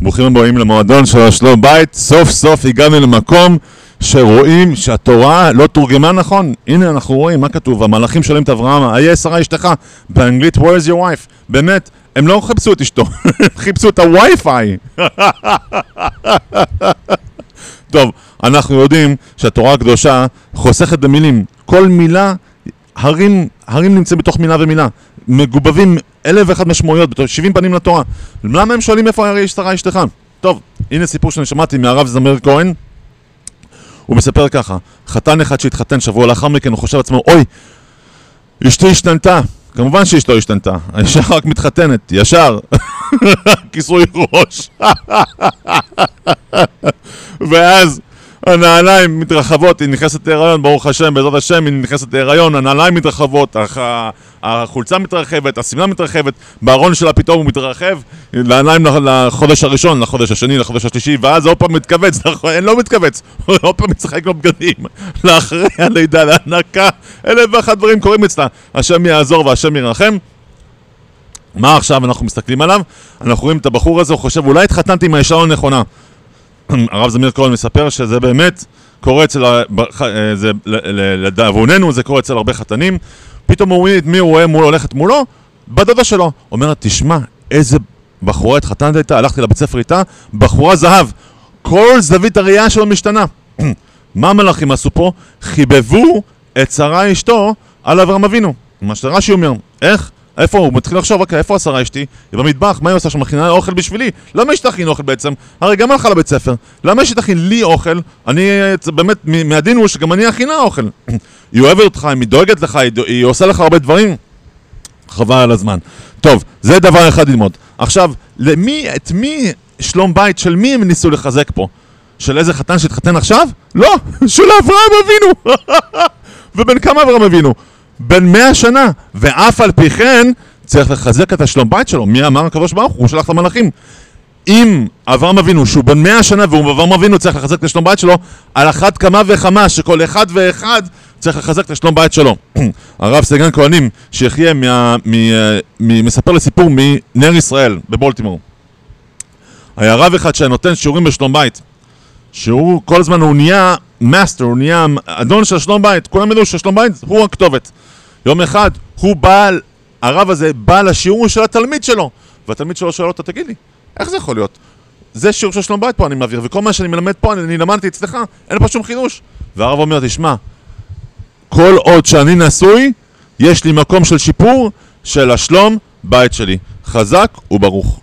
ברוכים הבאים למועדון של השלום בית. סוף סוף הגענו למקום שרואים שהתורה לא תורגמה נכון. הנה אנחנו רואים מה כתוב, המלאכים שואלים את אברהם, היה שרה אשתך? באנגלית, where is your wife? באמת, הם לא חיפשו את אשתו, הם חיפשו את הווי-פיי. טוב, אנחנו יודעים שהתורה הקדושה חוסכת במילים. כל מילה, הרים, הרים נמצאים בתוך מילה ומילה. מגובבים אלף ואחת משמעויות, 70 פנים לתורה. למה הם שואלים איפה הרי שרה אשתך? טוב, הנה סיפור שאני שמעתי מהרב זמר כהן. הוא מספר ככה, חתן אחד שהתחתן שבוע לאחר מכן, הוא חושב לעצמו, אוי, אשתי השתנתה. כמובן שאשתו השתנתה, האישה רק מתחתנת, ישר, כיסוי ראש. ואז הנעליים מתרחבות, היא נכנסת להיריון, ברוך השם, בעזרת השם, היא נכנסת להיריון, הנעליים מתרחבות, החולצה מתרחבת, השמלה מתרחבת, בארון שלה פתאום הוא מתרחב, לעיניים לחודש הראשון, לחודש השני, לחודש השלישי, ואז עוד פעם מתכווץ, נכון, אין לא מתכווץ, עוד פעם משחק לו בגדים, לאחרי הלידה, להנקה, אלף ואחת דברים קורים אצלה, השם יעזור והשם ירחם. מה עכשיו אנחנו מסתכלים עליו? אנחנו רואים את הבחור הזה, הוא חושב, אולי התחתנתי עם האישה לא נכונה. הרב זמיר כהן מספר שזה באמת קורה אצל, אה, לדאבוננו זה קורה אצל הרבה חתנים, פתאום הוא רואה את מי הוא רואה מול הולכת מולו? בדודה שלו. אומרת, תשמע, איזה בחורה התחתנת איתה, הלכתי לבית ספר איתה, בחורה זהב. כל זווית הראייה שלו משתנה. מה המלאכים עשו פה? חיבבו את שרה אשתו על אברהם אבינו. מה שרש"י אומר. איך? איפה הוא? מתחיל לחשוב, אוקיי, איפה השרה אשתי? היא במטבח, מה היא עושה שם? מכינה אוכל בשבילי? למה יש תכין אוכל בעצם? הרי גם הלכה לבית ספר. למה יש תכין לי אוכל? אני, באמת, מהדין הוא שגם אני אכינה אוכל. היא אוהבת אותך, היא דואגת לך, היא, היא עושה לך הרבה דברים. חבל על הזמן. טוב, זה דבר אחד ללמוד. עכשיו, למי, את מי, שלום בית, של מי הם ניסו לחזק פה? של איזה חתן שהתחתן עכשיו? לא, של אברהם אבינו! ובן כמה אברהם אבינו? בן מאה שנה, ואף על פי כן צריך לחזק את השלום בית שלו. מי אמר ברוך הוא? הוא שלח את המלאכים. אם אברהם אבינו, שהוא בן מאה שנה והוא אברהם אבינו צריך לחזק את השלום בית שלו, על אחת כמה וכמה שכל אחד ואחד צריך לחזק את השלום בית שלו. הרב סגן כהנים, שיחיה, מה, מ, מ, מספר לסיפור מנר ישראל בבולטימור. היה רב אחד שנותן שיעורים בשלום בית, שהוא כל הזמן הוא נהיה מאסטר, הוא נהיה אדון של שלום בית, כולם ידעו ששלום בית הוא הכתובת. יום אחד הוא בא, הרב הזה בא לשיעור של התלמיד שלו, והתלמיד שלו שואל אותו, תגיד לי, איך זה יכול להיות? זה שיעור של שלום בית פה אני מעביר, וכל מה שאני מלמד פה, אני למדתי אצלך, אין פה שום חידוש. והרב אומר, תשמע, כל עוד שאני נשוי, יש לי מקום של שיפור של השלום בית שלי. חזק וברוך.